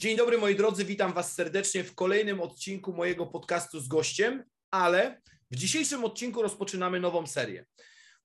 Dzień dobry moi drodzy, witam Was serdecznie w kolejnym odcinku mojego podcastu z gościem, ale w dzisiejszym odcinku rozpoczynamy nową serię.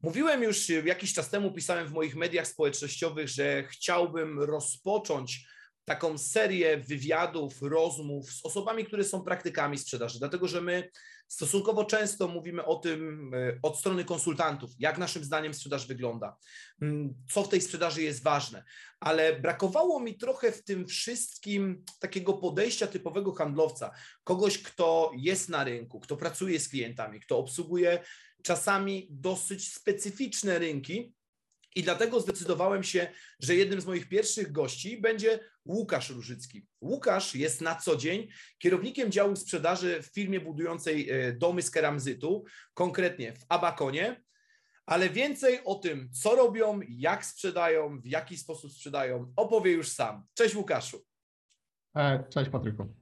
Mówiłem już jakiś czas temu, pisałem w moich mediach społecznościowych, że chciałbym rozpocząć taką serię wywiadów, rozmów z osobami, które są praktykami sprzedaży, dlatego że my stosunkowo często mówimy o tym e, od strony konsultantów, jak naszym zdaniem sprzedaż wygląda, mm, co w tej sprzedaży jest ważne, ale brakowało mi trochę w tym wszystkim takiego podejścia typowego handlowca, kogoś, kto jest na rynku, kto pracuje z klientami, kto obsługuje czasami dosyć specyficzne rynki, i dlatego zdecydowałem się, że jednym z moich pierwszych gości będzie Łukasz Różycki. Łukasz jest na co dzień kierownikiem działu sprzedaży w firmie budującej e, domy z keramzytu, konkretnie w Abakonie. Ale więcej o tym, co robią, jak sprzedają, w jaki sposób sprzedają, opowie już sam. Cześć Łukaszu. E, cześć Patryku.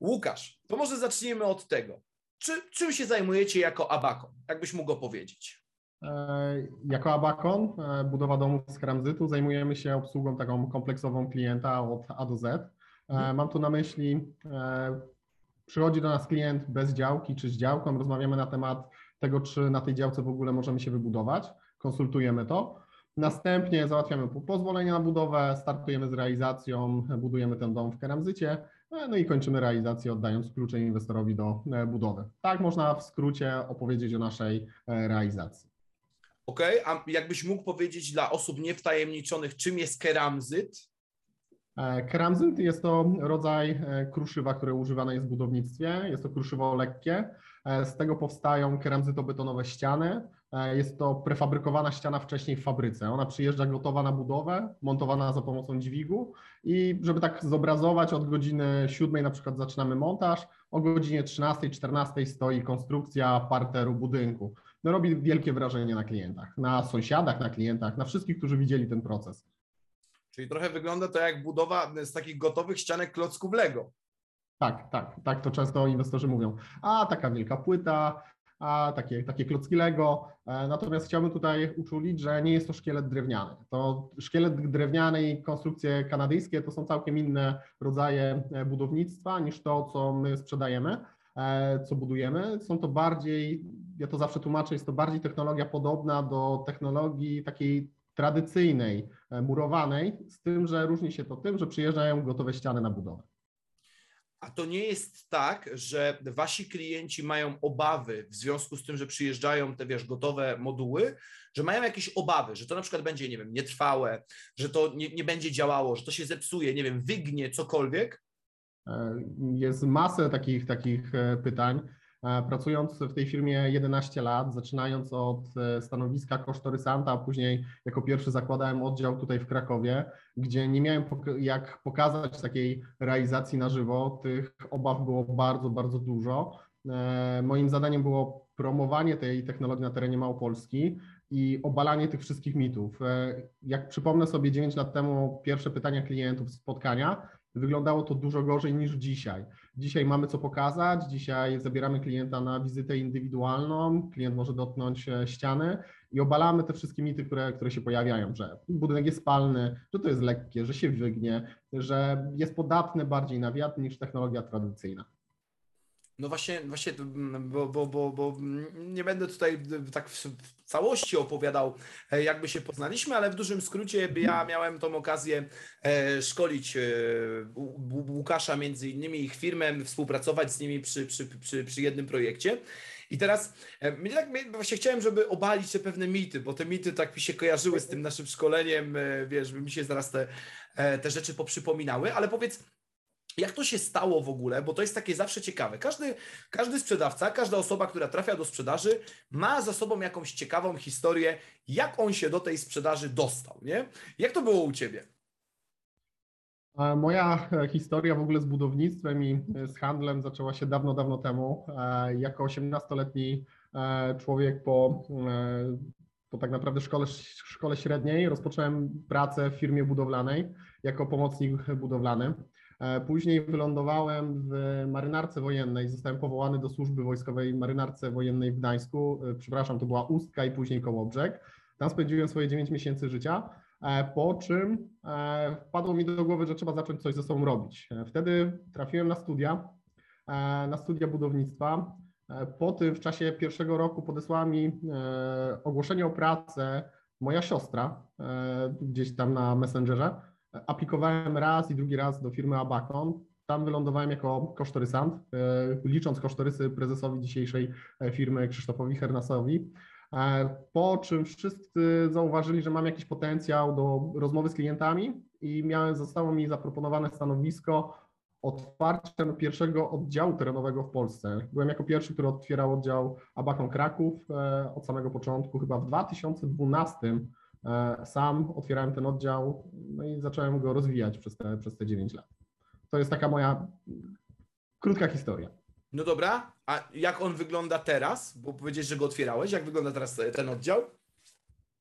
Łukasz, to może zacznijmy od tego. Czy, czym się zajmujecie jako Abakon? Jakbyś mógł opowiedzieć? E, jako Abacon, e, budowa domów z keramzytu, zajmujemy się obsługą taką kompleksową klienta od A do Z. E, mhm. Mam tu na myśli, przychodzi do nas klient bez działki czy z działką, rozmawiamy na temat tego, czy na tej działce w ogóle możemy się wybudować, konsultujemy to. Następnie załatwiamy pozwolenie na budowę, startujemy z realizacją, budujemy ten dom w keramzycie, no i kończymy realizację oddając klucze inwestorowi do budowy. Tak można w skrócie opowiedzieć o naszej realizacji. Ok, a jakbyś mógł powiedzieć dla osób niewtajemniczonych, czym jest keramzyt? E, keramzyt jest to rodzaj e, kruszywa, które używane jest w budownictwie. Jest to kruszywo lekkie. E, z tego powstają keramzytobetonowe ściany. Jest to prefabrykowana ściana wcześniej w fabryce. Ona przyjeżdża gotowa na budowę, montowana za pomocą dźwigu i żeby tak zobrazować, od godziny 7 na przykład zaczynamy montaż, o godzinie 13-14 stoi konstrukcja parteru budynku no robi wielkie wrażenie na klientach, na sąsiadach, na klientach, na wszystkich, którzy widzieli ten proces. Czyli trochę wygląda to jak budowa z takich gotowych ścianek klocków Lego. Tak, tak, tak to często inwestorzy mówią. A taka wielka płyta, a takie, takie klocki Lego. E, natomiast chciałbym tutaj uczulić, że nie jest to szkielet drewniany. To szkielet drewniany i konstrukcje kanadyjskie to są całkiem inne rodzaje e, budownictwa niż to, co my sprzedajemy. E, co budujemy. Są to bardziej, ja to zawsze tłumaczę, jest to bardziej technologia podobna do technologii takiej tradycyjnej, e, murowanej, z tym, że różni się to tym, że przyjeżdżają gotowe ściany na budowę. A to nie jest tak, że wasi klienci mają obawy w związku z tym, że przyjeżdżają te, wiesz, gotowe moduły, że mają jakieś obawy, że to na przykład będzie, nie wiem, nietrwałe, że to nie, nie będzie działało, że to się zepsuje, nie wiem, wygnie, cokolwiek, jest masę takich, takich e, pytań. E, pracując w tej firmie 11 lat, zaczynając od e, stanowiska kosztorysanta, a później jako pierwszy zakładałem oddział tutaj w Krakowie, gdzie nie miałem jak pokazać takiej realizacji na żywo. Tych obaw było bardzo, bardzo dużo. Moim zadaniem było promowanie tej technologii na terenie Małopolski i obalanie tych wszystkich mitów. Jak przypomnę sobie 9 lat temu pierwsze pytania klientów spotkania, Wyglądało to dużo gorzej niż dzisiaj. Dzisiaj mamy co pokazać, dzisiaj zabieramy klienta na wizytę indywidualną, klient może dotknąć e, ściany i obalamy te wszystkie mity, które, które się pojawiają, że budynek jest spalny, że to jest lekkie, że się wygnie, że jest podatny bardziej na wiatr niż technologia tradycyjna. No właśnie, właśnie bo, bo, bo, bo nie będę tutaj tak w całości opowiadał, e, jakby się poznaliśmy, ale w dużym skrócie ja miałem tą okazję e, szkolić e, Łukasza między innymi ich firmę, współpracować z nimi przy, przy, przy, przy jednym projekcie. I teraz mnie tak, właśnie chciałem, żeby obalić te pewne mity, bo te mity tak mi się kojarzyły z tym naszym szkoleniem, wiesz, by mi się zaraz te, te rzeczy poprzypominały, ale powiedz, jak to się stało w ogóle, bo to jest takie zawsze ciekawe. Każdy, każdy sprzedawca, każda osoba, która trafia do sprzedaży, ma za sobą jakąś ciekawą historię, jak on się do tej sprzedaży dostał, nie? Jak to było u Ciebie? Moja e, historia w ogóle z budownictwem i e, z handlem zaczęła się dawno, dawno temu. E, jako 18-letni człowiek po, po tak naprawdę szkole, szkole średniej rozpocząłem pracę w firmie budowlanej jako pomocnik budowlany. E, później wylądowałem w marynarce wojennej, zostałem powołany do służby wojskowej marynarce wojennej w Gdańsku. E, przepraszam, to była Ustka i później Kołobrzeg. Tam spędziłem swoje 9 miesięcy życia. po czym wpadło mi do głowy, że trzeba zacząć coś ze sobą robić. Wtedy trafiłem na studia, na studia budownictwa. Po tym w czasie pierwszego roku podesłała mi ogłoszenie o pracę moja siostra gdzieś tam na Messengerze. Aplikowałem raz i drugi raz do firmy Abacon. Tam wylądowałem jako kosztorysant, licząc kosztorysy prezesowi dzisiejszej firmy Krzysztofowi Hernasowi. E, po czym wszyscy zauważyli, że mam jakiś potencjał do rozmowy z klientami i miałem, zostało mi zaproponowane stanowisko otwarcia pierwszego oddziału terenowego w Polsce. Byłem jako pierwszy, który otwierał oddział Abakon Kraków e, od samego początku, chyba w 2012 e, sam otwierałem ten oddział no i zacząłem go rozwijać przez te, przez te 9 lat. To jest taka moja krótka historia. No dobra, a jak on wygląda teraz? Bo powiedziałeś, że go otwierałeś. Jak wygląda teraz ten oddział?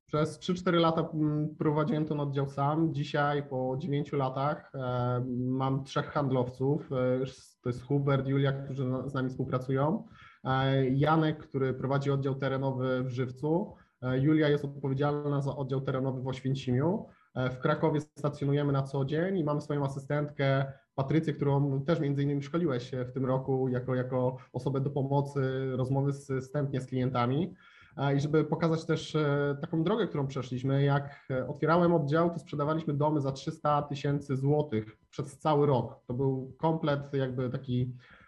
Przez 3-4 lata mm, prowadziłem ten oddział sam. Dzisiaj po 9 latach e, mam trzech handlowców. E, to jest Hubert, Julia, którzy z nami współpracują. E, Janek, który prowadzi oddział terenowy w Żywcu. Julia jest odpowiedzialna za oddział terenowy w Oświęcimiu. W Krakowie stacjonujemy na co dzień i mamy swoją asystentkę Patrycję, którą też między innymi szkoliłeś w tym roku jako, jako osobę do pomocy, rozmowy wstępnie z klientami. I żeby pokazać też e, taką drogę, którą przeszliśmy, jak e, otwierałem oddział, to sprzedawaliśmy domy za 300 tysięcy złotych przez cały rok. To był komplet jakby taki e,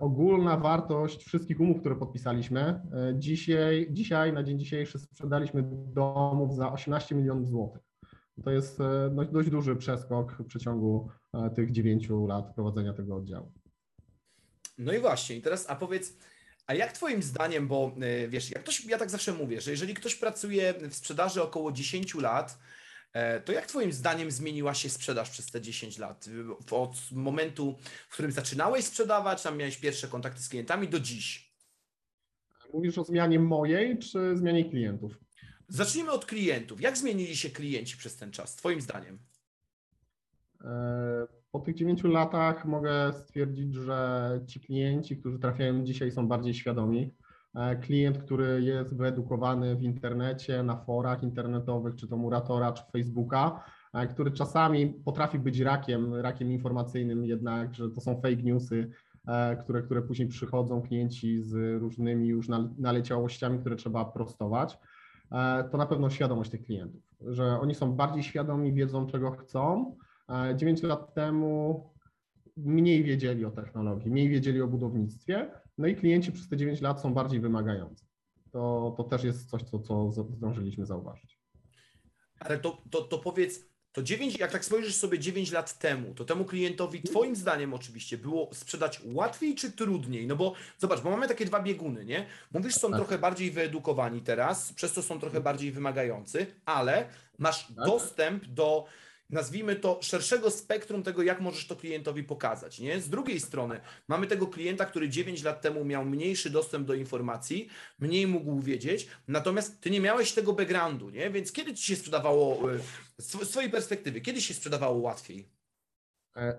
ogólna wartość wszystkich umów, które podpisaliśmy. E, dzisiaj, dzisiaj, na dzień dzisiejszy sprzedaliśmy domów za 18 milionów złotych. To jest dość, dość duży przeskok w przeciągu tych 9 lat prowadzenia tego oddziału. No i właśnie, teraz, a powiedz, a jak Twoim zdaniem, bo wiesz, jak ktoś, ja tak zawsze mówię, że jeżeli ktoś pracuje w sprzedaży około 10 lat, e, to jak Twoim zdaniem zmieniła się sprzedaż przez te 10 lat? Od momentu, w którym zaczynałeś sprzedawać, tam miałeś pierwsze kontakty z klientami, do dziś? Mówisz o zmianie mojej czy zmianie klientów? Zacznijmy od klientów. Jak zmienili się klienci przez ten czas, Twoim zdaniem? E, po tych dziewięciu latach mogę stwierdzić, że ci klienci, którzy trafiają dzisiaj, są bardziej świadomi. E, klient, który jest wyedukowany w internecie, na forach internetowych, czy to Muratora, czy Facebooka, e, który czasami potrafi być rakiem, rakiem informacyjnym, jednak, że to są fake newsy, które, które później przychodzą klienci z różnymi już naleciałościami, które trzeba prostować. To na pewno świadomość tych klientów, że oni są bardziej świadomi, wiedzą czego chcą, 9 lat temu mniej wiedzieli o technologii, mniej wiedzieli o budownictwie, no i klienci przez te 9 lat są bardziej wymagający. To, to też jest coś, co, co zdążyliśmy zauważyć. Ale to, to, to powiedz, to 9, jak tak spojrzysz sobie 9 lat temu, to temu klientowi, twoim zdaniem oczywiście, było sprzedać łatwiej czy trudniej? No bo zobacz, bo mamy takie dwa bieguny, nie? Mówisz, są tak. trochę bardziej wyedukowani teraz, przez to są trochę bardziej wymagający, ale masz tak. dostęp do nazwijmy to, szerszego spektrum tego, jak możesz to klientowi pokazać. Nie? Z drugiej strony mamy tego klienta, który 9 lat temu miał mniejszy dostęp do informacji, mniej mógł wiedzieć, natomiast ty nie miałeś tego backgroundu, nie? więc kiedy ci się sprzedawało, e, z swojej perspektywy, kiedy się sprzedawało łatwiej? E,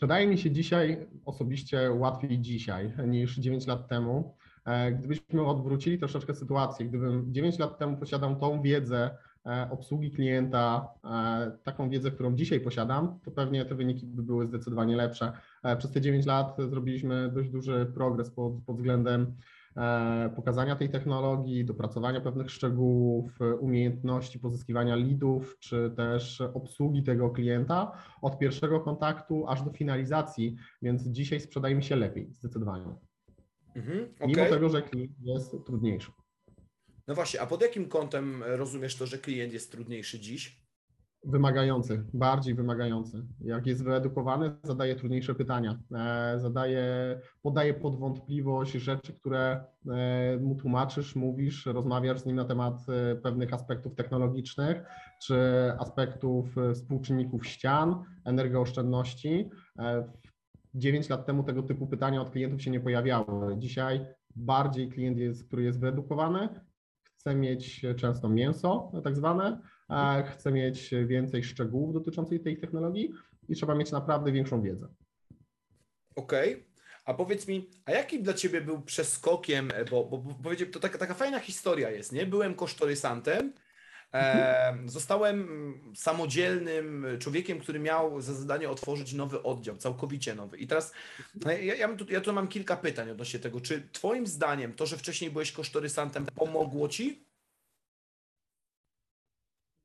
wydaje mi się dzisiaj osobiście łatwiej dzisiaj niż 9 lat temu. E, gdybyśmy odwrócili troszeczkę sytuację, gdybym 9 lat temu posiadał tą wiedzę, obsługi klienta, e, taką wiedzę, którą dzisiaj posiadam, to pewnie te wyniki by były zdecydowanie lepsze. E, przez te 9 lat zrobiliśmy dość duży progres pod, pod względem pokazania tej technologii, dopracowania pewnych szczegółów, umiejętności pozyskiwania leadów, czy też obsługi tego klienta od pierwszego kontaktu aż do finalizacji, więc dzisiaj sprzedajemy się lepiej, zdecydowanie. Mhm, okay. Mimo tego, że klient jest trudniejszy. No właśnie, a pod jakim kątem rozumiesz to, że klient jest trudniejszy dziś? Wymagający, bardziej wymagający. Jak jest wyedukowany, zadaje trudniejsze pytania, e, zadaje, podaje pod wątpliwość rzeczy, które e, mu tłumaczysz, mówisz, rozmawiasz z nim na temat e, pewnych aspektów technologicznych, czy aspektów współczynników ścian, energooszczędności. 9 lat temu tego typu pytania od klientów się nie pojawiały. Dzisiaj bardziej klient jest, który jest wyedukowany, chce mieć często mięso, tak zwane, chce mieć więcej szczegółów dotyczących tej technologii i trzeba mieć naprawdę większą wiedzę. Okej. Okay. A powiedz mi, a jaki dla Ciebie był przeskokiem, bo, bo, bo to taka, taka fajna historia jest, nie? Byłem kosztorysantem, E, zostałem samodzielnym człowiekiem, który miał za zadanie otworzyć nowy oddział, całkowicie nowy. I teraz e, ja, ja, tu, ja tu mam kilka pytań odnośnie tego. Czy Twoim zdaniem to, że wcześniej byłeś kosztorysantem, pomogło Ci?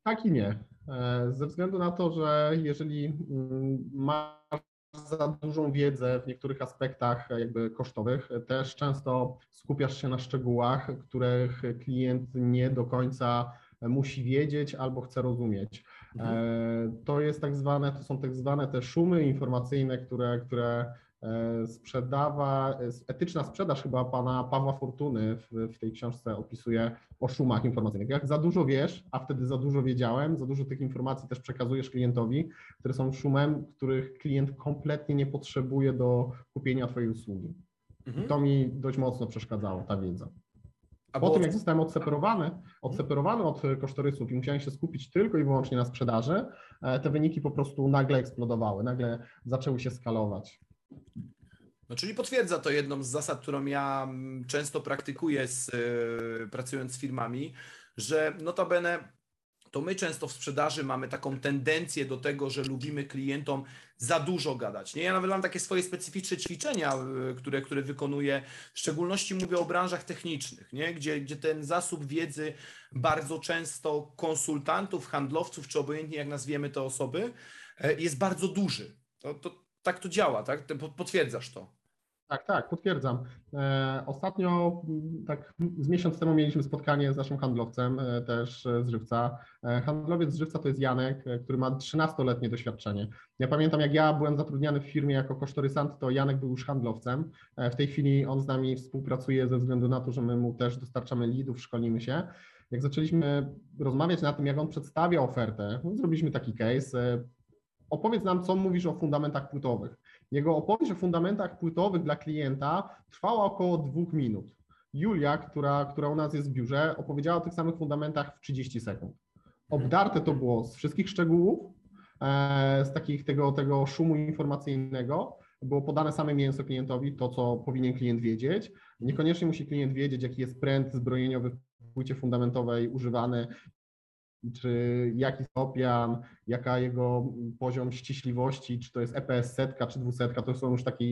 Tak i nie. E, ze względu na to, że jeżeli mm, masz za dużą wiedzę w niektórych aspektach jakby kosztowych, też często skupiasz się na szczegółach, których klient nie do końca musi wiedzieć albo chce rozumieć. Mhm. E, to jest tak zwane, to są tak zwane te szumy informacyjne, które, które e, sprzedawa, etyczna sprzedaż chyba pana Pawła Fortuny w, w, tej książce opisuje o szumach informacyjnych. Jak za dużo wiesz, a wtedy za dużo wiedziałem, za dużo tych informacji też przekazujesz klientowi, które są szumem, których klient kompletnie nie potrzebuje do kupienia twojej usługi. Mhm. To mi dość mocno przeszkadzało, ta wiedza. A po tym, jak zostałem odseparowany, odseparowany od kosztorysów i musiałem się skupić tylko i wyłącznie na sprzedaży, e, te wyniki po prostu nagle eksplodowały, nagle zaczęły się skalować. No, czyli potwierdza to jedną z zasad, którą ja mm, często praktykuję z, yy, pracując z firmami, że notabene to my często w sprzedaży mamy taką tendencję do tego, że lubimy klientom za dużo gadać. Nie? Ja nawet mam takie swoje specyficzne ćwiczenia, y, które, które wykonuję, w szczególności mówię o branżach technicznych, nie? Gdzie, gdzie ten zasób wiedzy bardzo często konsultantów, handlowców, czy obojętnie jak nazwiemy te osoby, e, jest bardzo duży. To, to, tak to działa, tak? Potwierdzasz to. Tak, tak, potwierdzam. E, ostatnio, tak z miesiąc temu mieliśmy spotkanie z naszym handlowcem, e, też z Żywca. E, handlowiec z Żywca to jest Janek, który ma 13-letnie doświadczenie. Ja pamiętam, jak ja byłem zatrudniany w firmie jako kosztorysant, to Janek był już handlowcem. W tej chwili on z nami współpracuje ze względu na to, że my mu też dostarczamy leadów, szkolimy się. Jak zaczęliśmy rozmawiać na tym, jak on przedstawia ofertę, no, zrobiliśmy taki case. Opowiedz nam, co mówisz o fundamentach płytowych. Jego opowieść o fundamentach płytowych dla klienta trwała około dwóch minut. Julia, która, która u nas jest w biurze, opowiedziała o tych samych fundamentach w 30 sekund. Obdarte to było z wszystkich szczegółów, e, z takich tego, tego szumu informacyjnego. Było podane same mięso klientowi, to co powinien klient wiedzieć. Niekoniecznie musi klient wiedzieć, jaki jest pręt zbrojeniowy w płycie fundamentowej używany, czy jaki stopian, jaka jego poziom ściśliwości, czy to jest EPS setka, czy dwusetka, to są już takie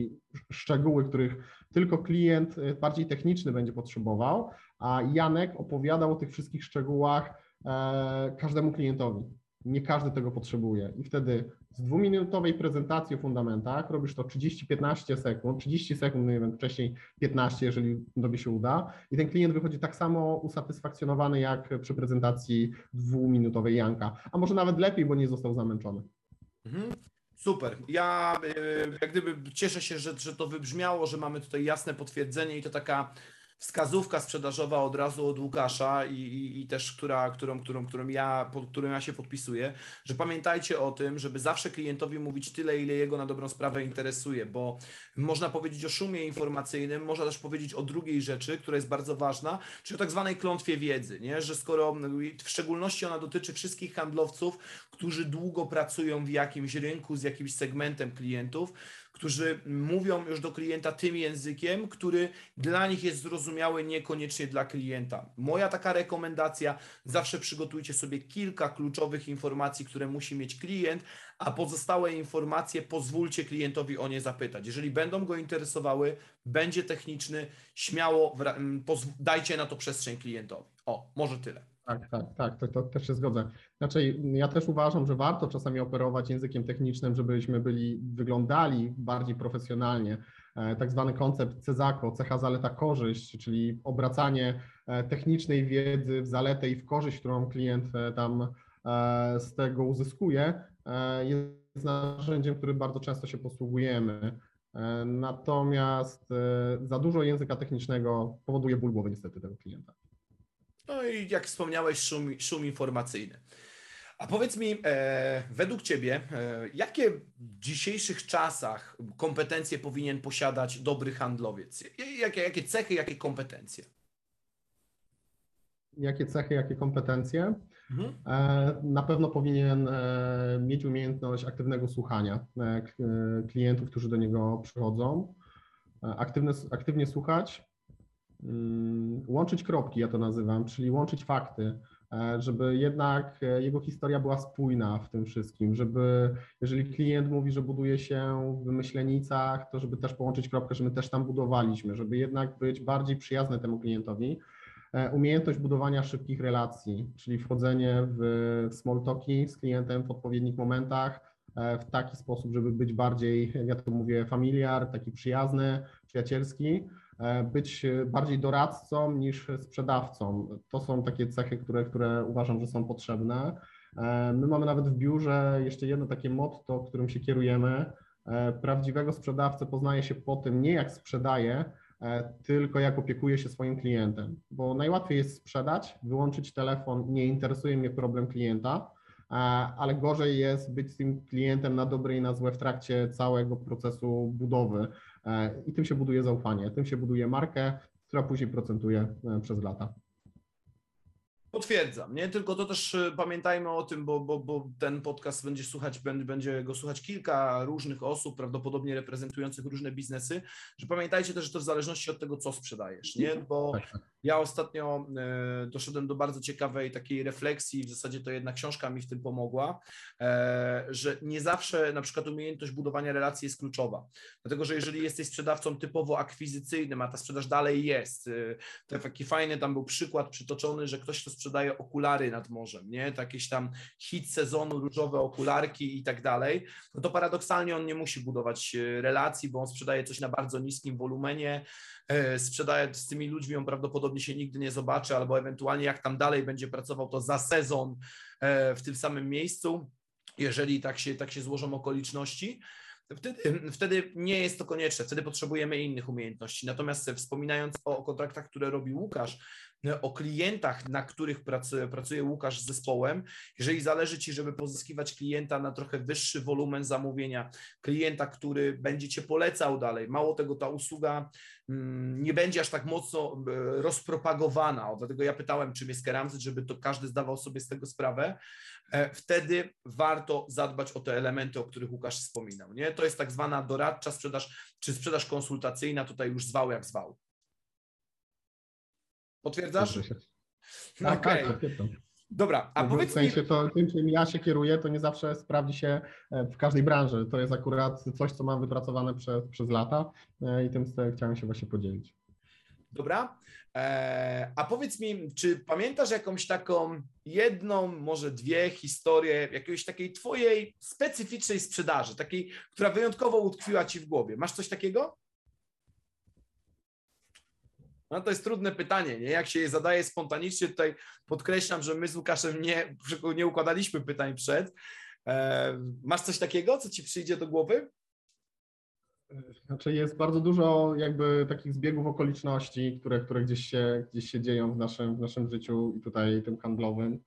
szczegóły, których tylko klient y, bardziej techniczny będzie potrzebował, a Janek opowiadał o tych wszystkich szczegółach e, każdemu klientowi. Nie każdy tego potrzebuje. I wtedy z dwuminutowej prezentacji o fundamentach robisz to 30-15 sekund, 30 sekund, nie wiem, wcześniej 15, jeżeli tobie się uda. I ten klient wychodzi tak samo usatysfakcjonowany jak przy prezentacji dwuminutowej Janka, a może nawet lepiej, bo nie został zamęczony. Mhm. Super. Ja y, jak gdyby cieszę się, że, że to wybrzmiało, że mamy tutaj jasne potwierdzenie i to taka wskazówka sprzedażowa od razu od Łukasza i, i, i, też, która, którą, którą, którą, ja, pod którą ja się podpisuję, że pamiętajcie o tym, żeby zawsze klientowi mówić tyle, ile jego na dobrą sprawę interesuje, bo można powiedzieć o szumie informacyjnym, można też powiedzieć o drugiej rzeczy, która jest bardzo ważna, czyli o tak zwanej klątwie wiedzy, nie? że skoro w szczególności ona dotyczy wszystkich handlowców, którzy długo pracują w jakimś rynku z jakimś segmentem klientów, którzy mówią już do klienta tym językiem, który dla nich jest zrozumiały, niekoniecznie dla klienta. Moja taka rekomendacja: zawsze przygotujcie sobie kilka kluczowych informacji, które musi mieć klient, a pozostałe informacje pozwólcie klientowi o nie zapytać. Jeżeli będą go interesowały, będzie techniczny, śmiało dajcie na to przestrzeń klientowi. O, może tyle. Tak, tak, tak, to, to też się zgodzę. Znaczy, ja też uważam, że warto czasami operować językiem technicznym, żebyśmy byli, wyglądali bardziej profesjonalnie. E, tak zwany koncept CEZAKO, cecha, zaleta, korzyść, czyli obracanie e, technicznej wiedzy w zaletę i w korzyść, którą klient e, tam z tego uzyskuje, jest narzędziem, którym bardzo często się posługujemy. Natomiast za dużo języka technicznego powoduje ból głowy niestety tego klienta. No i jak wspomniałeś, szum, szum informacyjny. A powiedz mi, e, według Ciebie, e, jakie w dzisiejszych czasach kompetencje powinien posiadać dobry handlowiec? Jakie, jakie cechy, jakie kompetencje? Jakie cechy, jakie kompetencje? Mhm. E, na pewno powinien e, mieć umiejętność aktywnego słuchania e, klientów, którzy do niego przychodzą. Aktywne, aktywnie słuchać, łączyć kropki, ja to nazywam, czyli łączyć fakty, E, żeby jednak e, jego historia była spójna w tym wszystkim, żeby jeżeli klient mówi, że buduje się w Myślenicach, to żeby też połączyć kropkę, że my też tam budowaliśmy, żeby jednak być bardziej przyjazny temu klientowi. E, umiejętność budowania szybkich relacji, czyli wchodzenie w small talki z klientem w odpowiednich momentach, w taki sposób, żeby być bardziej, ja to mówię, familiar, taki przyjazny, przyjacielski, być bardziej doradcą niż sprzedawcą. To są takie cechy, które, które uważam, że są potrzebne. E, my mamy nawet w biurze jeszcze jedno takie motto, którym się kierujemy. E, prawdziwego sprzedawcę poznaje się po tym, nie jak sprzedaje, tylko jak opiekuje się swoim klientem. Bo najłatwiej jest sprzedać, wyłączyć telefon, nie interesuje mnie problem klienta, ale gorzej jest być z tym klientem na dobre i na złe w trakcie całego procesu budowy. E, i tym się buduje zaufanie, tym się buduje markę, która później procentuje e, przez lata. Potwierdzam, nie? Tylko to też e, pamiętajmy o tym, bo, bo, bo ten podcast będzie słuchać, będzie go słuchać kilka różnych osób, prawdopodobnie reprezentujących różne biznesy, że pamiętajcie też, że to w zależności od tego, co sprzedajesz, nie? Bo tak, tak. ja ostatnio e, doszedłem do bardzo ciekawej takiej refleksji, w zasadzie to jedna książka mi w tym pomogła, e, że nie zawsze na przykład umiejętność budowania relacji jest kluczowa, dlatego, że jeżeli jesteś sprzedawcą typowo akwizycyjnym, a ta sprzedaż dalej jest, to taki fajny tam był przykład przytoczony, że ktoś, kto sprzedaje okulary nad morzem, nie? To jakieś tam hit sezonu, różowe okularki i tak dalej, no to paradoksalnie on nie musi budować e, relacji, bo on sprzedaje coś na bardzo niskim wolumenie, e, sprzedaje z tymi ludźmi, on prawdopodobnie się nigdy nie zobaczy, albo ewentualnie jak tam dalej będzie pracował, to za sezon e, w tym samym miejscu, jeżeli tak się, tak się złożą okoliczności. Wtedy, wtedy nie jest to konieczne, wtedy potrzebujemy innych umiejętności. Natomiast wspominając o kontraktach, które robi Łukasz, o klientach, na których pracuje, Łukasz z zespołem. Jeżeli zależy Ci, żeby pozyskiwać klienta na trochę wyższy wolumen zamówienia, klienta, który będzie Cię polecał dalej, mało tego, ta usługa mm, nie będzie aż tak mocno e, rozpropagowana. Dlatego ja pytałem, czym jest Keramzyt, żeby to każdy zdawał sobie z tego sprawę. E, wtedy warto zadbać o te elementy, o których Łukasz wspominał. Nie? To jest tak zwana doradcza sprzedaż, czy sprzedaż konsultacyjna, tutaj już zwał jak zwał. Potwierdzasz? Tak, okay. tak, Dobra, a powiedz w sensie to tym, czym ja się kieruję, to nie zawsze sprawdzi się e, w każdej branży. To jest akurat coś, co mam wypracowane przez, przez lata e, i tym chciałem się właśnie podzielić. Dobra. E, a powiedz mi, czy pamiętasz jakąś taką jedną, może dwie historie jakiejś takiej twojej specyficznej sprzedaży, takiej, która wyjątkowo utkwiła ci w głowie? Masz coś takiego? No to jest trudne pytanie, nie? Jak się je zadaje spontanicznie, tutaj podkreślam, że my z Łukaszem nie, nie układaliśmy pytań przed. E, masz coś takiego, co ci przyjdzie do głowy? Znaczy jest bardzo dużo jakby takich zbiegów okoliczności, które, które gdzieś, się, gdzieś się dzieją w naszym, w naszym życiu i tutaj tym handlowym.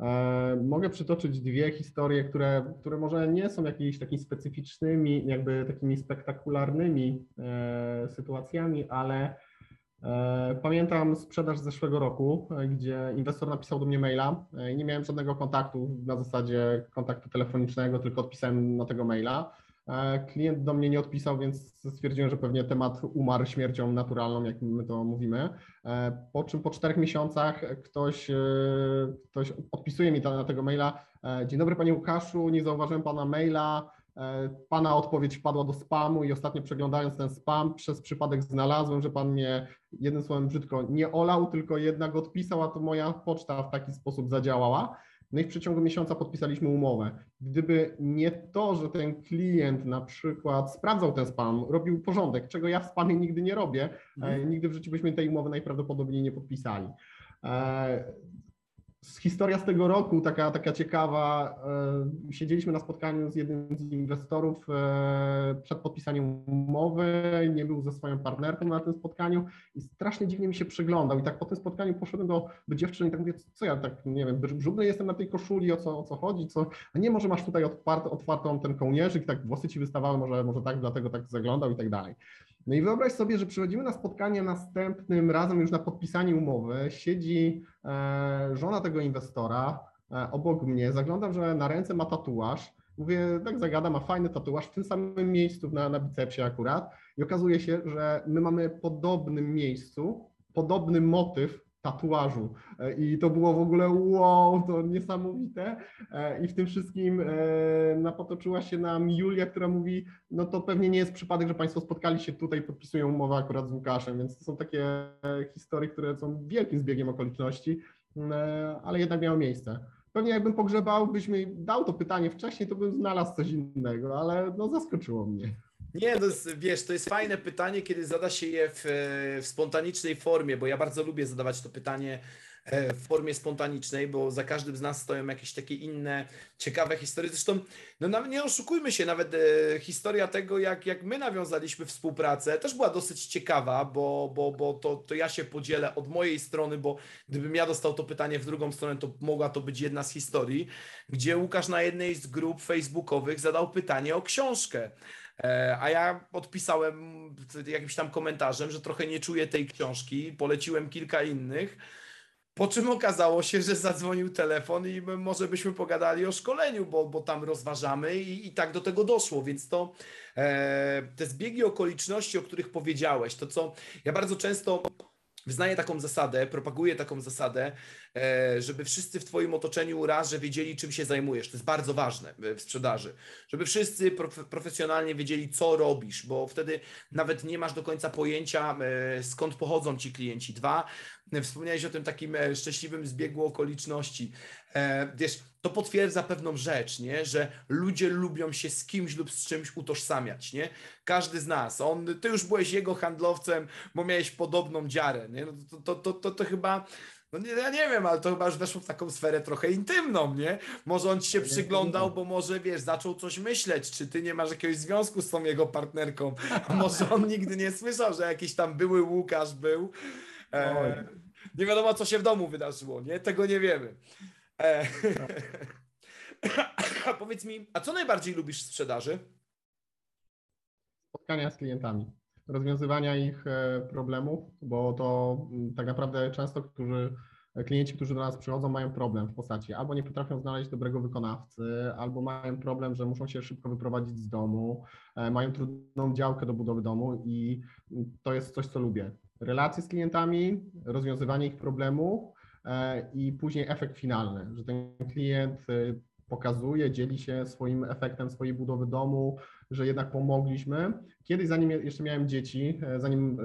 E, mogę przytoczyć dwie historie, które, które może nie są jakimiś takimi specyficznymi, jakby takimi spektakularnymi e, sytuacjami, ale pamiętam sprzedaż z zeszłego roku, e, gdzie inwestor napisał do mnie maila e, i nie miałem żadnego kontaktu na zasadzie kontaktu telefonicznego, tylko odpisałem na tego maila. Klient do mnie nie odpisał, więc stwierdziłem, że pewnie temat umarł śmiercią naturalną, jak my to mówimy. Po czym po czterech miesiącach ktoś, ktoś odpisuje mi na tego maila. Dzień dobry Panie Łukaszu, nie zauważyłem Pana maila. E, pana odpowiedź wpadła do spamu i ostatnio przeglądając ten spam przez przypadek znalazłem, że pan mnie jednym słowem brzydko nie olał, tylko jednak odpisał, a to moja poczta w taki sposób zadziałała. No i w przeciągu miesiąca podpisaliśmy umowę. Gdyby nie to, że ten klient na przykład sprawdzał ten spam, robił porządek, czego ja w spamie nigdy nie robię, e, mhm. nigdy w życiu byśmy tej umowy najprawdopodobniej nie podpisali. Historia z tego roku, taka, taka ciekawa. E, siedzieliśmy na spotkaniu z jednym z inwestorów e, przed podpisaniem umowy, nie był ze swoją partnerką na tym spotkaniu i strasznie dziwnie mi się przyglądał. I tak po tym spotkaniu poszedłem do, do dziewczyny i tak mówię, co ja tak, nie wiem, brudny jestem na tej koszuli, o co, o co chodzi, co, a nie, może masz tutaj otwarty, otwartą ten kołnierzyk, tak włosy ci wystawały, może, może tak, dlatego tak zaglądał i tak dalej. No i wyobraź sobie, że przychodzimy na spotkanie następnym razem już na podpisanie umowy, siedzi e, żona tego inwestora e, obok mnie, zaglądam, że na ręce ma tatuaż, mówię, tak zagada, ma fajny tatuaż w tym samym miejscu, na, na bicepsie akurat. I okazuje się, że my mamy w podobnym miejscu, podobny motyw tatuażu. E, I to było w ogóle wow, to niesamowite. E, I w tym wszystkim e, napotoczyła się nam Julia, która mówi, no to pewnie nie jest przypadek, że Państwo spotkali się tutaj, podpisują umowę akurat z Łukaszem, więc to są takie historie, które są wielkim zbiegiem okoliczności, ale jednak miały miejsce. Pewnie jakbym pogrzebał, byś mi dał to pytanie wcześniej, to bym znalazł coś innego, ale no zaskoczyło mnie. Nie, to jest, wiesz, to jest fajne pytanie, kiedy zada się je w, w spontanicznej formie, bo ja bardzo lubię zadawać to pytanie e, w formie spontanicznej, bo za każdym z nas stoją jakieś takie inne ciekawe historie. Zresztą, no nie oszukujmy się, nawet e, historia tego, jak, jak my nawiązaliśmy współpracę, też była dosyć ciekawa, bo, bo, bo to, to ja się podzielę od mojej strony, bo gdybym ja dostał to pytanie w drugą stronę, to mogła to być jedna z historii, gdzie Łukasz na jednej z grup facebookowych zadał pytanie o książkę. E, a ja odpisałem jakimś tam komentarzem, że trochę nie czuję tej książki, poleciłem kilka innych. Po czym okazało się, że zadzwonił telefon i może byśmy pogadali o szkoleniu, bo, bo tam rozważamy i, i tak do tego doszło. Więc to e, te zbiegi okoliczności, o których powiedziałeś, to co ja bardzo często Wyznaję taką zasadę, propaguję taką zasadę, e, żeby wszyscy w Twoim otoczeniu raz, że wiedzieli, czym się zajmujesz. To jest bardzo ważne w sprzedaży. Żeby wszyscy profesjonalnie wiedzieli, co robisz, bo wtedy nawet nie masz do końca pojęcia, e, skąd pochodzą ci klienci. Dwa, wspomniałeś o tym takim e, szczęśliwym zbiegu okoliczności. Wiesz, to potwierdza pewną rzecz, nie? że ludzie lubią się z kimś lub z czymś utożsamiać. Nie? Każdy z nas. On, ty już byłeś jego handlowcem, bo miałeś podobną dziarę. Nie? No to, to, to, to, to chyba. No nie, ja nie wiem, ale to chyba już weszło w taką sferę trochę intymną, nie? Może on ci się przyglądał, bo może, wiesz, zaczął coś myśleć, czy ty nie masz jakiegoś związku z tą jego partnerką, a może on nigdy nie słyszał, że jakiś tam były Łukasz był. E, nie wiadomo, co się w domu wydarzyło, nie? Tego nie wiemy. E, a powiedz mi, a co najbardziej lubisz w sprzedaży? Spotkania z klientami, rozwiązywania ich e, problemów, bo to mm, tak naprawdę często, którzy klienci, którzy do nas przychodzą, mają problem w postaci albo nie potrafią znaleźć dobrego wykonawcy, albo mają problem, że muszą się szybko wyprowadzić z domu, e, mają trudną działkę do budowy domu i mm, to jest coś, co lubię. Relacje z klientami, rozwiązywanie ich problemów, E, i później efekt finalny, że ten klient e, pokazuje, dzieli się swoim efektem swojej budowy domu, że jednak pomogliśmy. Kiedyś, zanim jeszcze miałem dzieci, e, zanim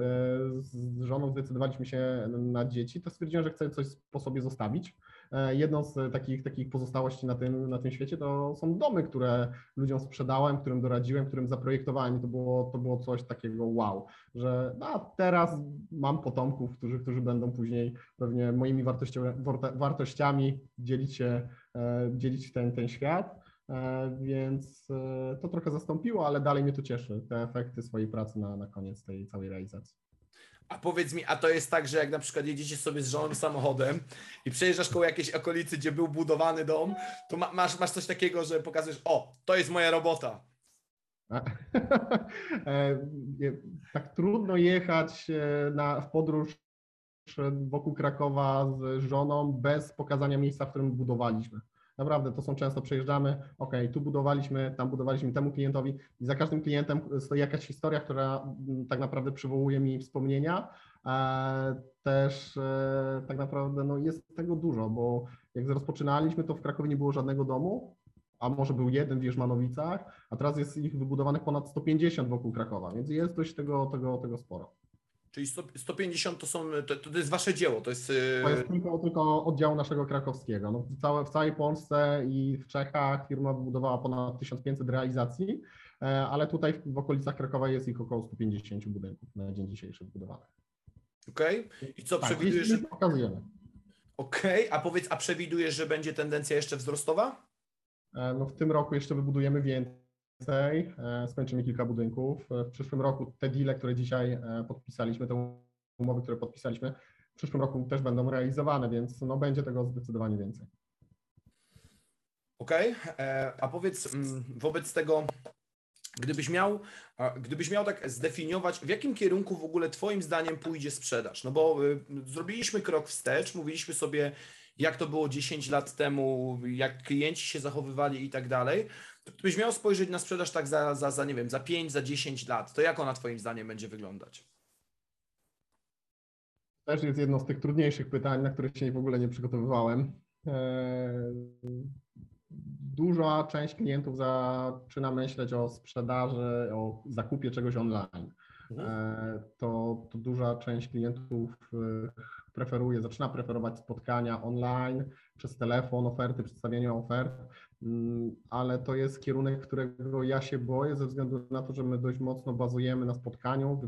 z żoną zdecydowaliśmy się na dzieci, to stwierdziłem, że chcę coś po sobie zostawić. E, jedną z takich, takich pozostałości na tym, na tym świecie to są domy, które ludziom sprzedałem, którym doradziłem, którym zaprojektowałem i to było, to było coś takiego wow, że a teraz mam potomków, którzy, którzy będą później pewnie moimi wartościami, dzielić się, e, dzielić ten, ten świat. E, więc to trochę zastąpiło, ale dalej mnie to cieszy, te efekty swojej pracy na, na koniec tej całej realizacji. A powiedz mi, a to jest tak, że jak na przykład jedziecie sobie z żoną samochodem i przejeżdżasz koło jakiejś okolicy, gdzie był budowany dom, to ma, masz, masz coś takiego, że pokazujesz, o, to jest moja robota. E, tak trudno jechać e, na, w podróż wokół Krakowa z żoną bez pokazania miejsca, w którym budowaliśmy. Naprawdę, to są często przejeżdżamy, ok, tu budowaliśmy, tam budowaliśmy temu klientowi i za każdym klientem stoi jakaś historia, która mm, tak naprawdę przywołuje mi wspomnienia. Też e, tak naprawdę no, jest tego dużo, bo jak rozpoczynaliśmy, to w Krakowie nie było żadnego domu, a może był jeden w Jerzmanowicach, a teraz jest ich wybudowanych ponad 150 wokół Krakowa, więc jest dość tego, tego, tego sporo. Czyli 150 to są, to, to jest wasze dzieło, to jest... Y, to jest tylko, tylko oddział naszego krakowskiego. No, w, całe, w całej Polsce i w Czechach firma wybudowała ponad 1500 realizacji, e, ale tutaj w, w okolicach Krakowa jest ich około 150 budynków na dzień dzisiejszy wybudowanych. Okej. Okay. I co tak, przewidujesz? Że... Pokazujemy. Okej, okay. a powiedz, a przewidujesz, że będzie tendencja jeszcze wzrostowa? E, no w tym roku jeszcze wybudujemy więcej więcej, e, skończymy kilka budynków. E, w przyszłym roku te deale, które dzisiaj e, podpisaliśmy, te umowy, które podpisaliśmy, w przyszłym roku też będą realizowane, więc no, będzie tego zdecydowanie więcej. Okej, okay. a powiedz mm, wobec tego, gdybyś miał, gdybyś miał tak zdefiniować, w jakim kierunku w ogóle Twoim zdaniem pójdzie sprzedaż? No bo y, zrobiliśmy krok wstecz, mówiliśmy sobie, jak to było 10 lat temu, jak klienci się zachowywali i tak dalej. Gdybyś miał spojrzeć na sprzedaż tak za, za, za, nie wiem, za 5, za 10 lat, to jak ona Twoim zdaniem będzie wyglądać? też jest jedno z tych trudniejszych pytań, na które się w ogóle nie przygotowywałem. E, duża część klientów zaczyna myśleć o sprzedaży, o zakupie czegoś online. Mhm. E, to, to duża część klientów e, preferuje, zaczyna preferować spotkania online, przez telefon, oferty, przedstawianie ofert, mm, ale to jest kierunek, którego ja się boję ze względu na to, że my dość mocno bazujemy na spotkaniu,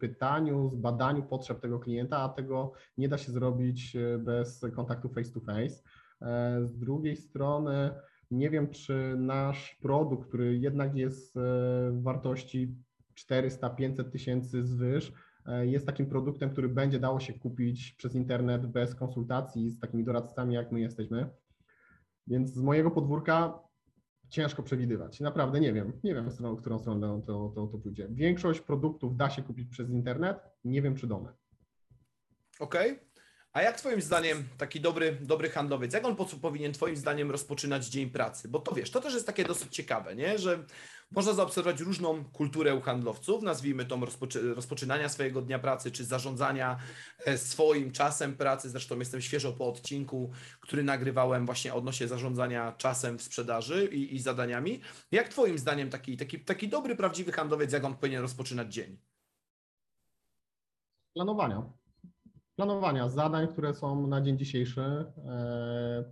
pytaniu, zbadaniu potrzeb tego klienta, a tego nie da się zrobić e, bez kontaktu face to face. Z drugiej strony, nie wiem, czy nasz produkt, który jednak jest w wartości 400-500 tysięcy zwyż, e, jest takim produktem, który będzie dało się kupić przez internet bez konsultacji z takimi doradcami, jak my jesteśmy. Więc z mojego podwórka ciężko przewidywać. Naprawdę nie wiem. Nie wiem, w którą stronę to, to, to pójdzie. Większość produktów da się kupić przez internet. Nie wiem, czy domy. Okej. Okay. A jak Twoim zdaniem taki dobry, dobry handlowiec, jak on powinien Twoim zdaniem rozpoczynać dzień pracy? Bo to wiesz, to też jest takie dosyć ciekawe, nie? że można zaobserwować różną kulturę u handlowców, nazwijmy to rozpoczy rozpoczynania swojego dnia pracy, czy zarządzania e, swoim czasem pracy. Zresztą jestem świeżo po odcinku, który nagrywałem właśnie odnośnie zarządzania czasem w sprzedaży i, i zadaniami. Jak Twoim zdaniem taki, taki, taki dobry, prawdziwy handlowiec, jak on powinien rozpoczynać dzień? Planowania planowania zadań, które są na dzień dzisiejszy, e,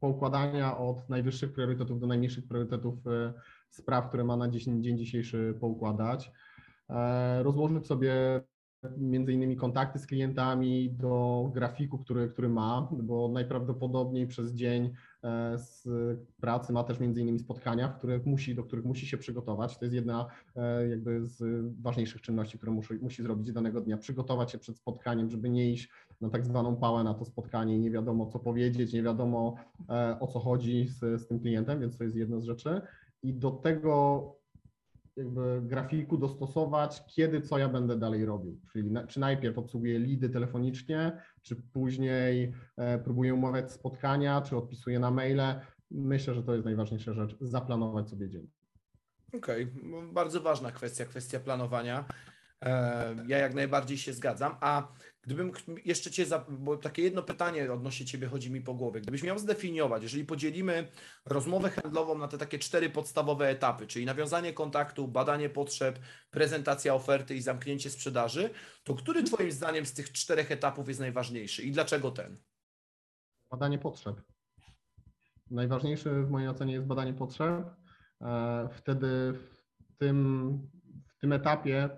poukładania od najwyższych priorytetów do najmniejszych priorytetów e, spraw, które ma na dzień, dzisiejszy poukładać, e, rozłożyć sobie między innymi kontakty z klientami do grafiku, który, który ma, bo najprawdopodobniej przez dzień z pracy ma też między innymi spotkania, w których musi, do których musi się przygotować. To jest jedna e, jakby z ważniejszych czynności, które musi, musi zrobić danego dnia. Przygotować się przed spotkaniem, żeby nie iść na tak zwaną pałę na to spotkanie i nie wiadomo co powiedzieć, nie wiadomo e, o co chodzi z, z tym klientem, więc to jest jedna z rzeczy. I do tego jakby grafiku dostosować, kiedy co ja będę dalej robił. Czyli na, czy najpierw obsługuję lidy telefonicznie, czy później e, próbuję umawiać spotkania, czy odpisuję na maile. Myślę, że to jest najważniejsza rzecz, zaplanować sobie dzień. Okej, okay. bardzo ważna kwestia, kwestia planowania. E, ja jak najbardziej się zgadzam. A gdybym jeszcze Cię, bo takie jedno pytanie odnośnie Ciebie chodzi mi po głowie. Gdybyś miał zdefiniować, jeżeli podzielimy rozmowę handlową na te takie cztery podstawowe etapy, czyli nawiązanie kontaktu, badanie potrzeb, prezentacja oferty i zamknięcie sprzedaży, to który Twoim zdaniem z tych czterech etapów jest najważniejszy i dlaczego ten? Badanie potrzeb. Najważniejsze w mojej ocenie jest badanie potrzeb. E, wtedy w tym tym etapie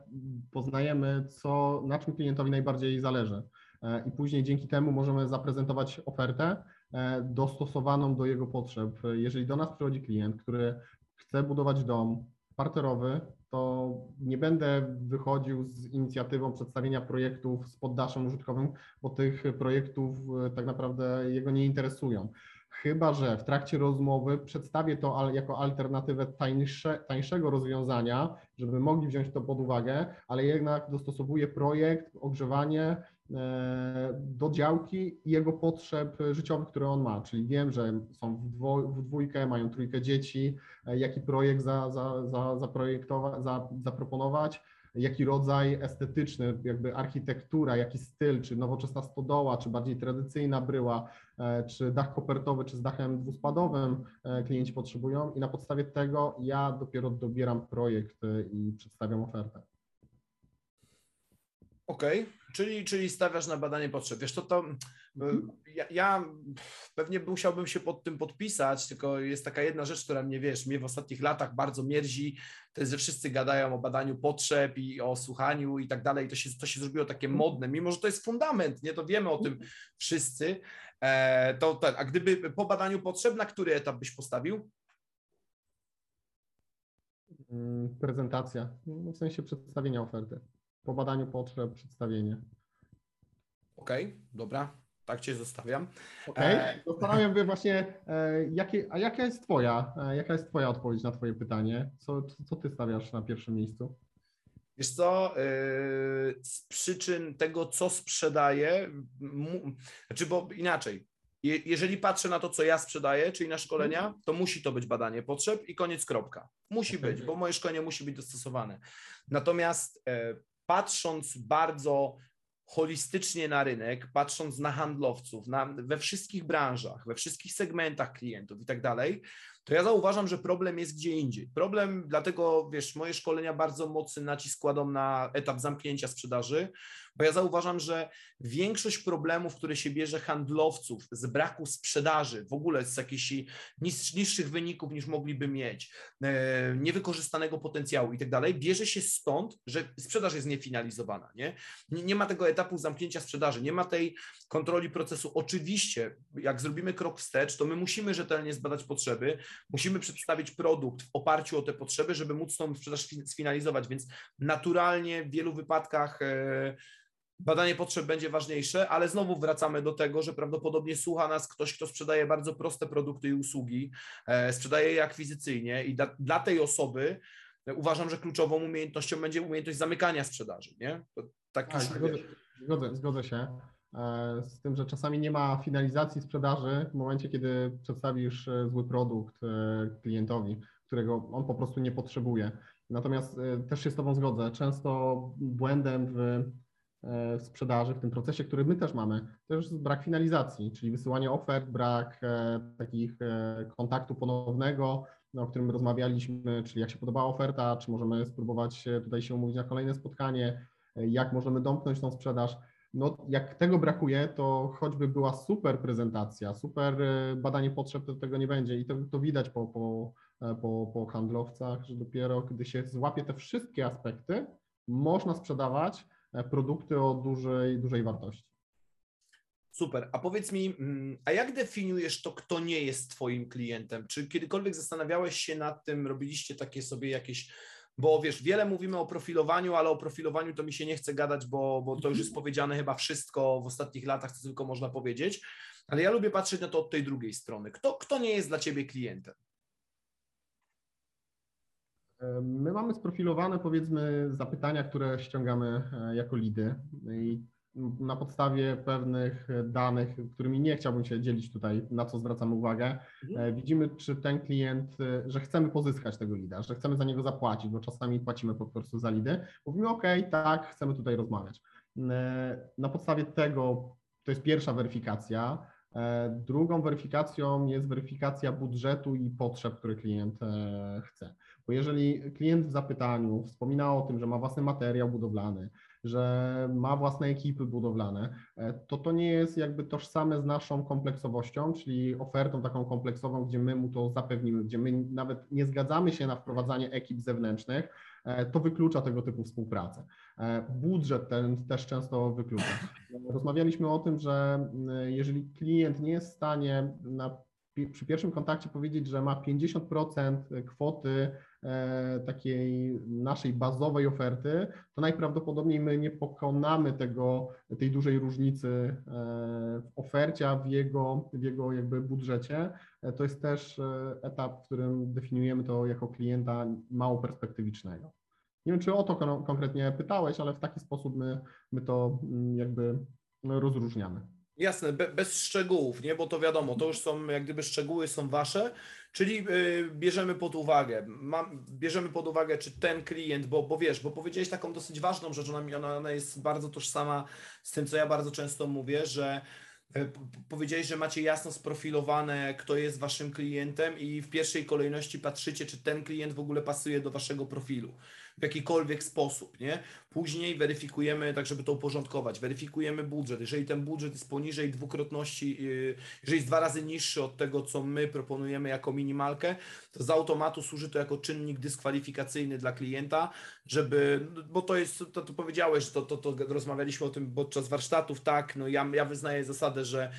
poznajemy, co, na czym klientowi najbardziej zależy. E, I później dzięki temu możemy zaprezentować ofertę e, dostosowaną do jego potrzeb. Jeżeli do nas przychodzi klient, który chce budować dom parterowy, to nie będę wychodził z inicjatywą przedstawienia projektów z poddaszem użytkowym, bo tych projektów e, tak naprawdę jego nie interesują chyba że w trakcie rozmowy przedstawię to jako alternatywę tańsze, tańszego rozwiązania, żeby mogli wziąć to pod uwagę, ale jednak dostosowuję projekt, ogrzewanie e, do działki i jego potrzeb życiowych, które on ma. Czyli wiem, że są w, w dwójkę, mają trójkę dzieci, e, jaki projekt za, za, za, zaprojektować, za, zaproponować jaki rodzaj estetyczny, jakby architektura, jaki styl, czy nowoczesna stodoła, czy bardziej tradycyjna bryła, czy dach kopertowy, czy z dachem dwuspadowym e, klienci potrzebują i na podstawie tego ja dopiero dobieram projekt e, i przedstawiam ofertę. Okej, okay. czyli, czyli stawiasz na badanie potrzeb. Wiesz, to to mhm. ja, ja, pewnie musiałbym się pod tym podpisać, tylko jest taka jedna rzecz, która mnie, wiesz, mnie w ostatnich latach bardzo mierzi, to jest, że wszyscy gadają o badaniu potrzeb i o słuchaniu i tak dalej, to się, to się zrobiło takie mhm. modne, mimo że to jest fundament, nie, to wiemy o tym mhm. wszyscy, e, to, to, a gdyby po badaniu potrzeb, na który etap byś postawił? Mm, prezentacja, w sensie przedstawienia oferty po badaniu potrzeb przedstawienie. Okej, okay, dobra, tak Cię zostawiam. Okej, okay. E, zastanawiam się właśnie, e, jakie, a jaka jest Twoja, e, jaka jest Twoja odpowiedź na Twoje pytanie? Co, co Ty stawiasz na pierwszym miejscu? Wiesz co, z przyczyn tego, co sprzedaję, znaczy bo inaczej, jeżeli patrzę na to, co ja sprzedaję, czyli na szkolenia, mhm. to musi to być badanie potrzeb i koniec kropka. Musi być, bo moje szkolenie musi być dostosowane. Natomiast patrząc bardzo holistycznie na rynek, patrząc na handlowców, na, we wszystkich branżach, we wszystkich segmentach klientów i tak dalej, to ja zauważam, że problem jest gdzie indziej. Problem, dlatego wiesz, moje szkolenia bardzo mocny nacisk kładą na etap zamknięcia sprzedaży, bo ja zauważam, że większość problemów, które się bierze handlowców z braku sprzedaży, w ogóle z jakichś niższych wyników niż mogliby mieć, e, niewykorzystanego potencjału i tak dalej, bierze się stąd, że sprzedaż jest niefinalizowana, nie? Nie ma tego etapu zamknięcia sprzedaży, nie ma tej kontroli procesu. Oczywiście, jak zrobimy krok wstecz, to my musimy rzetelnie zbadać potrzeby, musimy przedstawić produkt w oparciu o te potrzeby, żeby móc tą sprzedaż sfinalizować, więc naturalnie w wielu wypadkach e, badanie potrzeb będzie ważniejsze, ale znowu wracamy do tego, że prawdopodobnie słucha nas ktoś, kto sprzedaje bardzo proste produkty i usługi, e, sprzedaje je akwizycyjnie i dla, dla tej osoby uważam, że kluczową umiejętnością będzie umiejętność zamykania sprzedaży, nie? To tak, tak zgodzę, zgodzę, zgodzę się. E, z tym, że czasami nie ma finalizacji sprzedaży w momencie, kiedy przedstawisz e, zły produkt klientowi, którego on po prostu nie potrzebuje. Natomiast też się z Tobą zgodzę. Często błędem E, w sprzedaży, w tym procesie, który my też mamy, to brak finalizacji, czyli wysyłanie ofert, brak e, takich e, kontaktu ponownego, no, o którym rozmawialiśmy, czyli jak się podobała oferta, czy możemy spróbować tutaj się umówić na kolejne spotkanie, jak możemy domknąć tą sprzedaż. No, jak tego brakuje, to choćby była super prezentacja, super badanie potrzeb, to tego nie będzie. I to, to widać po, po, po, po handlowcach, że dopiero gdy się złapie te wszystkie aspekty, można sprzedawać E, produkty o dużej, dużej wartości. Super. A powiedz mi, mm, a jak definiujesz to, kto nie jest Twoim klientem? Czy kiedykolwiek zastanawiałeś się nad tym, robiliście takie sobie jakieś bo wiesz, wiele mówimy o profilowaniu, ale o profilowaniu to mi się nie chce gadać, bo, bo to już jest powiedziane chyba wszystko w ostatnich latach, co tylko można powiedzieć. Ale ja lubię patrzeć na to od tej drugiej strony. Kto, kto nie jest dla ciebie klientem? My mamy sprofilowane powiedzmy zapytania, które ściągamy e, jako lidy i na podstawie pewnych danych, którymi nie chciałbym się dzielić tutaj, na co zwracamy uwagę, mhm. E, widzimy, czy ten klient, e, że chcemy pozyskać tego lida, że chcemy za niego zapłacić, bo czasami płacimy po prostu za lidy. Mówimy, OK, tak, chcemy tutaj rozmawiać. Na podstawie tego, to jest pierwsza weryfikacja. Drugą weryfikacją jest weryfikacja budżetu i potrzeb, które klient chce. Bo jeżeli klient w zapytaniu wspomina o tym, że ma własny materiał budowlany, że ma własne ekipy budowlane, e, to to nie jest jakby tożsame z naszą kompleksowością, czyli ofertą taką kompleksową, gdzie my mu to zapewnimy, gdzie my nawet nie zgadzamy się na wprowadzanie ekip zewnętrznych, e, to wyklucza tego typu współpracę. E, budżet ten też często wyklucza. Rozmawialiśmy o tym, że jeżeli klient nie jest w stanie na, przy pierwszym kontakcie powiedzieć, że ma 50% kwoty E, takiej naszej bazowej oferty, to najprawdopodobniej my nie pokonamy tego, tej dużej różnicy e, w ofercie, a w jego, w jego jakby budżecie. E, to jest też etap, w którym definiujemy to jako klienta mało perspektywicznego. Nie wiem, czy o to konkretnie pytałeś, ale w taki sposób my, my to mm, jakby rozróżniamy. Jasne, bez szczegółów, nie? Bo to wiadomo, to już są, jak gdyby szczegóły są wasze, czyli y, bierzemy pod uwagę, bierzemy pod uwagę, czy ten klient, bo, bo wiesz, bo powiedziałeś taką dosyć ważną rzecz, ona, ona, ona jest bardzo tożsama z tym, co ja bardzo często mówię, że y, Powiedziałeś, że macie jasno sprofilowane, kto jest waszym klientem, i w pierwszej kolejności patrzycie, czy ten klient w ogóle pasuje do waszego profilu w jakikolwiek sposób, nie? Później weryfikujemy, tak żeby to uporządkować, weryfikujemy budżet. Jeżeli ten budżet jest poniżej dwukrotności, y, jeżeli jest dwa razy niższy od tego, co my proponujemy jako minimalkę, to z automatu służy to jako czynnik dyskwalifikacyjny dla klienta, żeby, bo to jest, to, to powiedziałeś, to, to, to rozmawialiśmy o tym podczas warsztatów, tak, no ja, ja wyznaję zasadę, że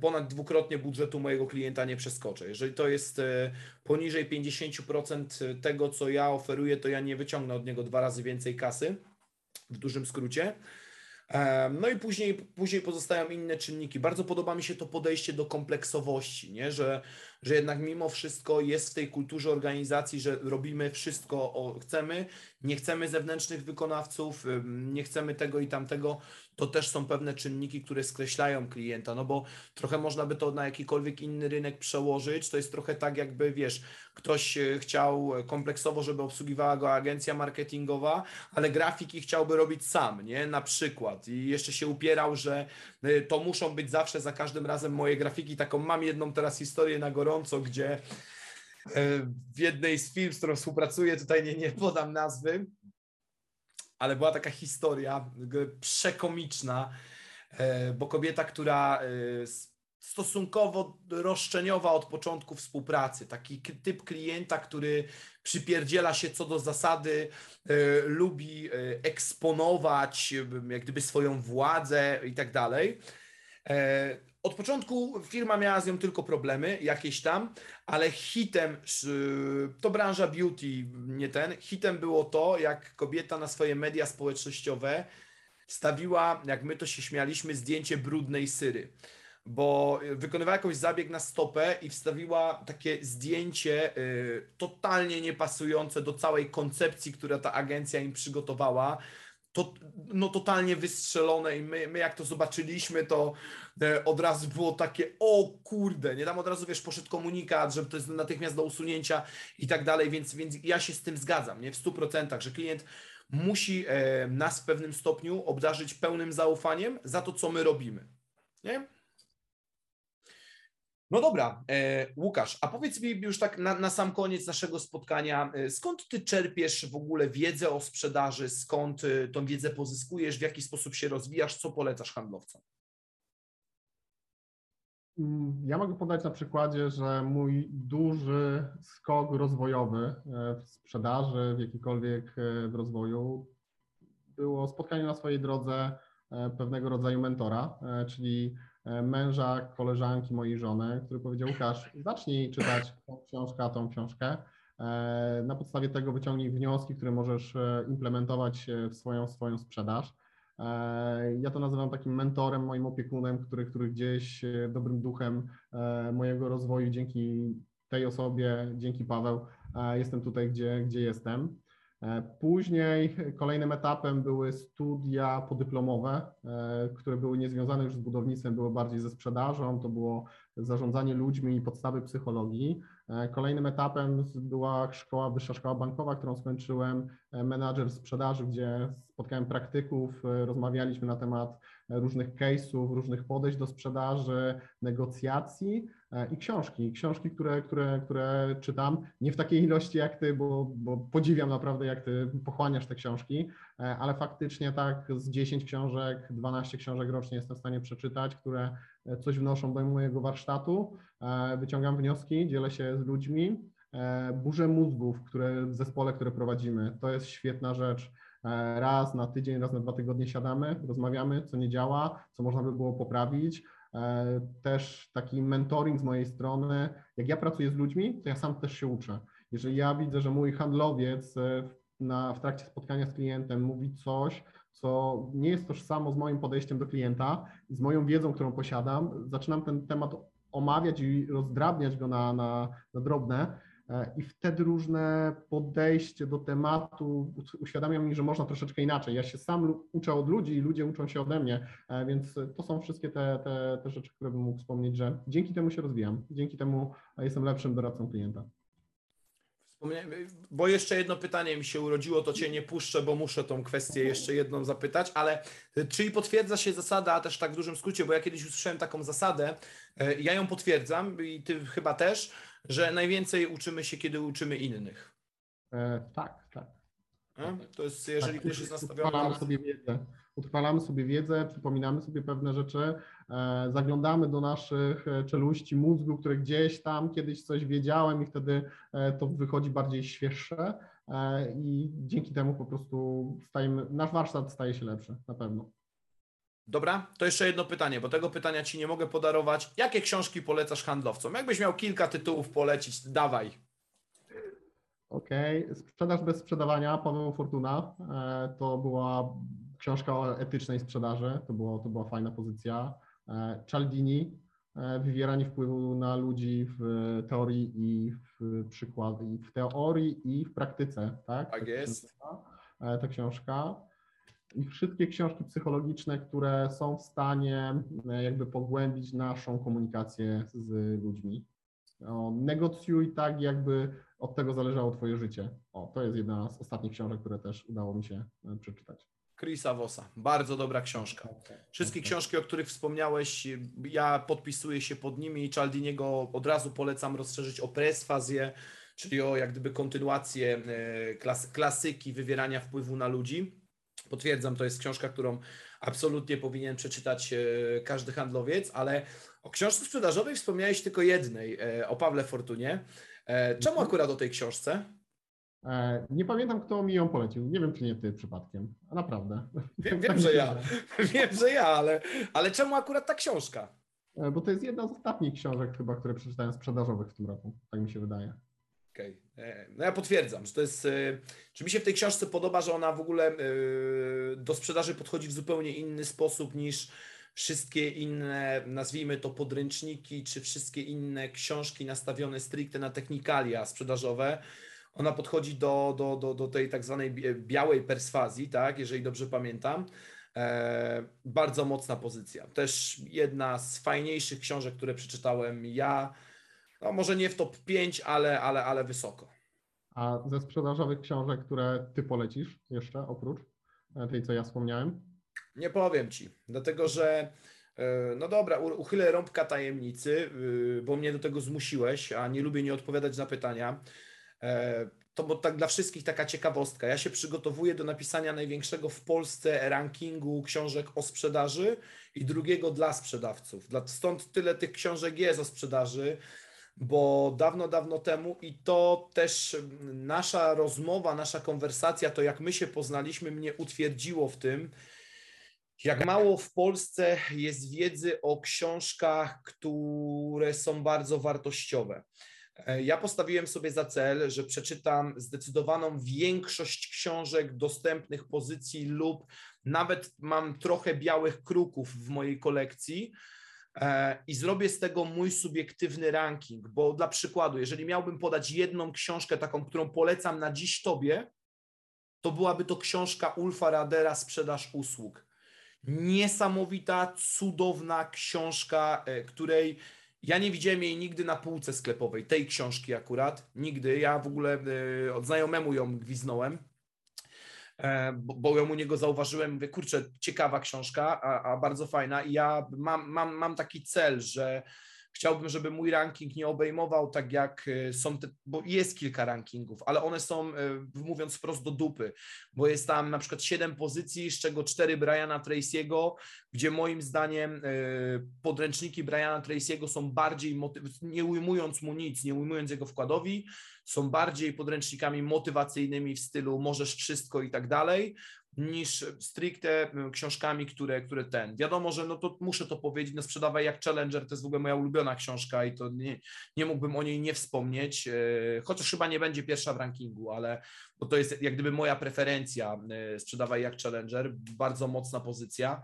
ponad dwukrotnie budżetu mojego klienta nie przeskoczę. Jeżeli to jest e, poniżej 50% tego, co ja oferuję, to ja nie wyciągnę od niego dwa razy więcej kasy, w dużym skrócie. No i później, później pozostają inne czynniki. Bardzo podoba mi się to podejście do kompleksowości, nie? Że, że jednak mimo wszystko jest w tej kulturze organizacji, że robimy wszystko, o, chcemy, nie chcemy zewnętrznych wykonawców, nie chcemy tego i tamtego, to też są pewne czynniki, które skreślają klienta, no bo trochę można by to na jakikolwiek inny rynek przełożyć, to jest trochę tak jakby, wiesz, ktoś e, chciał kompleksowo, żeby obsługiwała go agencja marketingowa, ale grafiki chciałby robić sam, nie, na przykład. I jeszcze się upierał, że e, to muszą być zawsze za każdym razem moje grafiki, taką mam jedną teraz historię na gorąco, gdzie e, w jednej z firm, z którą współpracuję, tutaj nie, nie podam nazwy, ale była taka historia przekomiczna, e, bo kobieta, która e, stosunkowo roszczeniowa od początku współpracy, taki typ klienta, który przypierdziela się co do zasady, lubi eksponować jak gdyby swoją władzę i tak dalej od początku firma miała z nią tylko problemy, jakieś tam, ale hitem, to branża beauty, nie ten, hitem było to, jak kobieta na swoje media społecznościowe stawiła, jak my to się śmialiśmy, zdjęcie brudnej syry. Bo wykonywała jakiś zabieg na stopę i wstawiła takie zdjęcie y, totalnie niepasujące do całej koncepcji, która ta agencja im przygotowała to, no totalnie wystrzelone i my, my jak to zobaczyliśmy, to e, od razu było takie, o kurde, nie tam od razu, wiesz, poszedł komunikat, że to jest natychmiast do usunięcia i tak dalej, więc, więc ja się z tym zgadzam, nie, w stu procentach, że klient musi e, nas w pewnym stopniu obdarzyć pełnym zaufaniem za to, co my robimy, nie? No dobra, e, Łukasz, a powiedz mi już tak na, na, sam koniec naszego spotkania, e, skąd ty czerpiesz w ogóle wiedzę o sprzedaży, skąd e, tą wiedzę pozyskujesz, w jaki sposób się rozwijasz, co polecasz handlowcom? Mm, ja mogę podać na przykładzie, że mój duży skok rozwojowy w sprzedaży, w jakikolwiek w rozwoju, było spotkanie na swojej drodze pewnego rodzaju mentora, czyli męża, koleżanki mojej żony, który powiedział, Łukasz, zacznij czytać tą książkę, tą książkę. E, na podstawie tego wyciągnij wnioski, które możesz e, implementować w swoją, swoją sprzedaż. Ja to nazywam takim mentorem, moim opiekunem, który, który gdzieś dobrym duchem mojego rozwoju dzięki tej osobie, dzięki Paweł, jestem tutaj, gdzie, gdzie jestem. E, później kolejnym etapem były studia podyplomowe, e, które były niezwiązane już z budownictwem, były bardziej ze sprzedażą, to było zarządzanie ludźmi i podstawy psychologii. E, kolejnym etapem była szkoła, wyższa szkoła bankowa, którą skończyłem, menadżer sprzedaży, gdzie spotkałem praktyków, rozmawialiśmy na temat różnych case'ów, różnych podejść do sprzedaży, negocjacji i książki. Książki, które, które, które czytam, nie w takiej ilości jak ty, bo, bo podziwiam naprawdę, jak ty pochłaniasz te książki, ale faktycznie tak z 10 książek, 12 książek rocznie jestem w stanie przeczytać, które coś wnoszą do mojego warsztatu. Wyciągam wnioski, dzielę się z ludźmi. Burze mózgów, które w zespole, które prowadzimy, to jest świetna rzecz. Raz na tydzień, raz na dwa tygodnie siadamy, rozmawiamy, co nie działa, co można by było poprawić E, też taki mentoring z mojej strony. Jak ja pracuję z ludźmi, to ja sam też się uczę. Jeżeli ja widzę, że mój handlowiec e, na, w trakcie spotkania z klientem mówi coś, co nie jest tożsamo z moim podejściem do klienta, z moją wiedzą, którą posiadam, zaczynam ten temat omawiać i rozdrabniać go na, na, na drobne E, i wtedy różne podejście do tematu uświadamia mi, że można troszeczkę inaczej. Ja się sam uczę od ludzi i ludzie uczą się ode mnie, e, więc to są wszystkie te, te, te rzeczy, które bym mógł wspomnieć, że dzięki temu się rozwijam, dzięki temu jestem lepszym doradcą klienta. Bo jeszcze jedno pytanie mi się urodziło, to Cię nie puszczę, bo muszę tą kwestię jeszcze jedną zapytać, ale e, czyli potwierdza się zasada, też tak w dużym skrócie, bo ja kiedyś usłyszałem taką zasadę, ja ją potwierdzam i Ty chyba też, że najwięcej uczymy się, kiedy uczymy innych. E, tak, tak. E? To jest, jeżeli tak, ktoś jest nastawiony utrwalamy sobie wiedzę. Utrwalamy sobie wiedzę, przypominamy sobie pewne rzeczy, e, zaglądamy do naszych e, czeluści mózgu, które gdzieś tam kiedyś coś wiedziałem i wtedy e, to wychodzi bardziej świeższe e, i dzięki temu po prostu stajemy, nasz warsztat staje się lepszy, na pewno. Dobra, to jeszcze jedno pytanie, bo tego pytania Ci nie mogę podarować. Jakie książki polecasz handlowcom? Jakbyś miał kilka tytułów polecić, dawaj. Okej, okay. Sprzedaż bez sprzedawania, Paweł Fortuna. E, to była książka o etycznej sprzedaży, to, było, to była fajna pozycja. E, Cialdini, wywieranie wpływu na ludzi w teorii i w przykłady, i w teorii i w praktyce, tak? Tak jest. Ta książka i wszystkie książki psychologiczne, które są w stanie jakby pogłębić naszą komunikację z ludźmi. negocjuj tak, jakby od tego zależało Twoje życie. O, to jest jedna z ostatnich książek, które też udało mi się e, przeczytać. Chrisa Vossa, bardzo dobra książka. Wszystkie książki, o których wspomniałeś, ja podpisuję się pod nimi i Cialdiniego od razu polecam rozszerzyć o presfazję, czyli o jak gdyby kontynuację e, klas klasyki wywierania wpływu na ludzi. Potwierdzam, to jest książka, którą absolutnie powinien przeczytać e, każdy handlowiec, ale o książce sprzedażowej wspomniałeś tylko jednej, o Pawle Fortunie. E, czemu mhm. akurat o tej książce? E, nie pamiętam, kto mi ją polecił. Nie wiem, czy nie ty przypadkiem. A naprawdę. Wiem, wiem że ja. Wiem, że ja, ale, ale czemu akurat ta książka? E, bo to jest jedna z ostatnich książek chyba, które przeczytałem sprzedażowych w tym roku. Tak mi się wydaje. Okej. Okay. No ja potwierdzam, że to jest. Czy mi się w tej książce podoba, że ona w ogóle do sprzedaży podchodzi w zupełnie inny sposób niż wszystkie inne, nazwijmy to podręczniki, czy wszystkie inne książki nastawione stricte na technikalia sprzedażowe, ona podchodzi do, do, do, do tej tak zwanej białej perswazji, tak, jeżeli dobrze pamiętam. E, bardzo mocna pozycja. Też jedna z fajniejszych książek, które przeczytałem ja. No może nie w top 5, ale, ale, ale wysoko. A ze sprzedażowych książek, które ty polecisz jeszcze oprócz tej, co ja wspomniałem? Nie powiem ci, dlatego że e, no dobra, uchylę rąbka tajemnicy, y, bo mnie do tego zmusiłeś, a nie lubię nie odpowiadać na pytania. E, to bo tak dla wszystkich taka ciekawostka. Ja się przygotowuję do napisania największego w Polsce rankingu książek o sprzedaży i drugiego dla sprzedawców. Stąd tyle tych książek jest o sprzedaży, bo dawno, dawno temu i to też nasza rozmowa, nasza konwersacja, to jak my się poznaliśmy, mnie utwierdziło w tym, jak mało w Polsce jest wiedzy o książkach, które są bardzo wartościowe. E, ja postawiłem sobie za cel, że przeczytam zdecydowaną większość książek dostępnych pozycji lub nawet mam trochę białych kruków w mojej kolekcji i zrobię z tego mój subiektywny ranking, bo dla przykładu, jeżeli miałbym podać jedną książkę taką, którą polecam na dziś tobie, to byłaby to książka Ulfa Radera Sprzedaż usług niesamowita, cudowna książka, e, której ja nie widziałem jej nigdy na półce sklepowej, tej książki akurat, nigdy. Ja w ogóle e, od znajomemu ją gwiznąłem, e, bo ją u niego zauważyłem, mówię, kurczę, ciekawa książka, a, a bardzo fajna. I ja mam, mam, mam taki cel, że Chciałbym, żeby mój ranking nie obejmował tak jak e, są te, bo jest kilka rankingów, ale one są, e, mówiąc wprost, do dupy, bo jest tam na przykład 7 pozycji, z czego 4 Briana Tracy'ego, gdzie moim zdaniem podręczniki Briana Tracy'ego są bardziej, nie ujmując mu nic, nie ujmując jego wkładowi, są bardziej podręcznikami motywacyjnymi w stylu możesz wszystko i tak dalej, niż stricte książkami, które, które ten. Wiadomo, że no to muszę to powiedzieć, no sprzedawaj jak Challenger, to jest w ogóle moja ulubiona książka i to nie, nie mógłbym o niej nie wspomnieć, e, chociaż chyba nie będzie pierwsza w rankingu, ale bo to jest jak gdyby moja preferencja, e, sprzedawaj jak Challenger, bardzo mocna pozycja.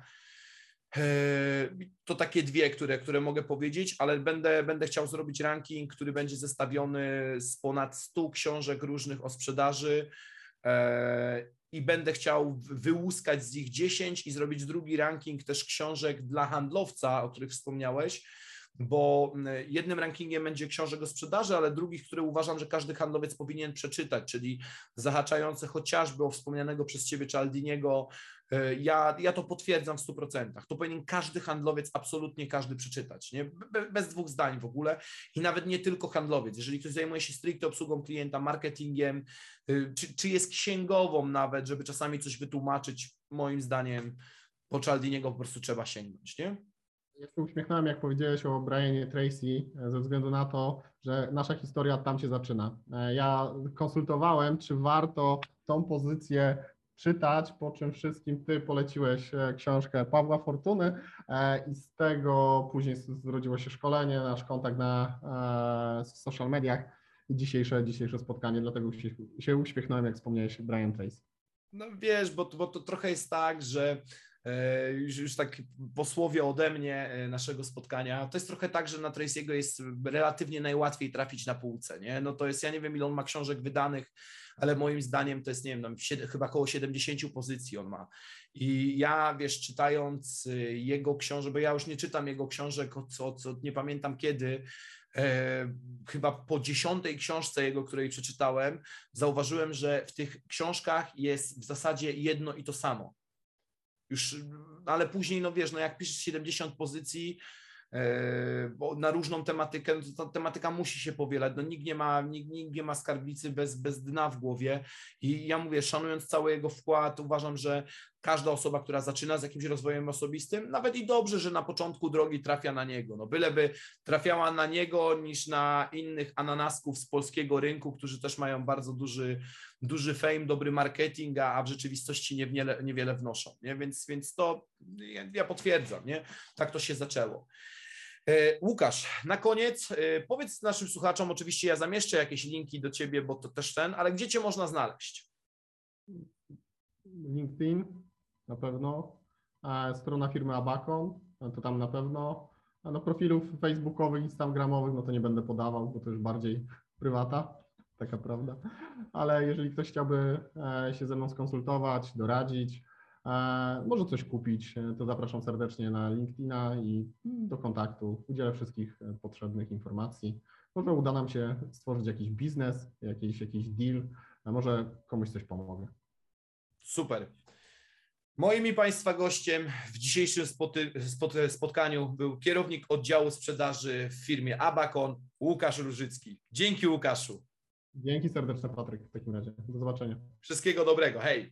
E, to takie dwie, które, które mogę powiedzieć, ale będę, będę chciał zrobić ranking, który będzie zestawiony z ponad 100 książek różnych o sprzedaży. I będę chciał wyłuskać z nich 10 i zrobić drugi ranking też książek dla handlowca, o których wspomniałeś, bo jednym rankingiem będzie książek o sprzedaży, ale drugich, które uważam, że każdy handlowiec powinien przeczytać, czyli zahaczające chociażby o wspomnianego przez Ciebie Czaldiniego E, ja, ja to potwierdzam w 100%. To powinien każdy handlowiec, absolutnie każdy przeczytać, nie? bez dwóch zdań w ogóle. I nawet nie tylko handlowiec. Jeżeli ktoś zajmuje się stricte obsługą klienta, marketingiem, y, czy, czy jest księgową nawet, żeby czasami coś wytłumaczyć, moim zdaniem po Czaldiniego po prostu trzeba sięgnąć, nie? Ja się uśmiechnąłem, jak powiedziałeś o Brianie Tracy, e, ze względu na to, że nasza historia tam się zaczyna. E, ja konsultowałem, czy warto tą pozycję czytać, po czym wszystkim Ty poleciłeś e, książkę Pawła Fortuny i z tego później zrodziło się szkolenie, nasz kontakt na social mediach i dzisiejsze, dzisiejsze spotkanie, dlatego się, uśmiechnąłem, jak wspomniałeś, Brian Trace. No wiesz, bo, bo to trochę jest tak, że już, już tak posłowie ode mnie e, naszego spotkania, to jest trochę tak, że na Tracy'ego jest relatywnie najłatwiej trafić na półce, nie? No to jest, ja nie wiem ile on ma książek wydanych, ale moim zdaniem to jest, nie wiem, tam, chyba około 70 pozycji on ma. I ja, wiesz, czytając y, jego książek, bo ja już nie czytam jego książek od, od, od nie pamiętam kiedy, e, chyba po dziesiątej książce jego, której przeczytałem, zauważyłem, że w tych książkach jest w zasadzie jedno i to samo. Już, ale później, no wiesz, no jak piszesz 70 pozycji, E, bo na różną tematykę, no ta tematyka musi się powielać. No, nikt, nie ma, nikt, nikt nie ma skarbnicy bez, bez dna w głowie. I ja mówię, szanując cały jego wkład, uważam, że każda osoba, która zaczyna z jakimś rozwojem osobistym, nawet i dobrze, że na początku drogi trafia na niego. No byleby trafiała na niego niż na innych ananasków z polskiego rynku, którzy też mają bardzo duży, duży fame, dobry marketing, a w rzeczywistości niewiele, niewiele wnoszą. Nie? Więc, więc to ja, ja potwierdzam, nie? tak to się zaczęło. E, Łukasz, na koniec e, powiedz naszym słuchaczom, oczywiście ja zamieszczę jakieś linki do Ciebie, bo to też ten, ale gdzie Cię można znaleźć? LinkedIn na pewno, strona firmy Abacon, to tam na pewno, a no profilów facebookowych, instagramowych, no to nie będę podawał, bo to już bardziej prywata, taka prawda, ale jeżeli ktoś chciałby e, się ze mną skonsultować, doradzić, E, może coś kupić, e, to zapraszam serdecznie na LinkedIna i do kontaktu. Udzielę wszystkich e, potrzebnych informacji. Może uda nam się stworzyć jakiś biznes, jakiś, jakiś deal, a może komuś coś pomogę. Super. Moim i Państwa gościem w dzisiejszym spotkaniu był kierownik oddziału sprzedaży w firmie Abacon, Łukasz Różycki. Dzięki Łukaszu. Dzięki serdeczne Patryk w takim razie. Do zobaczenia. Wszystkiego dobrego. Hej.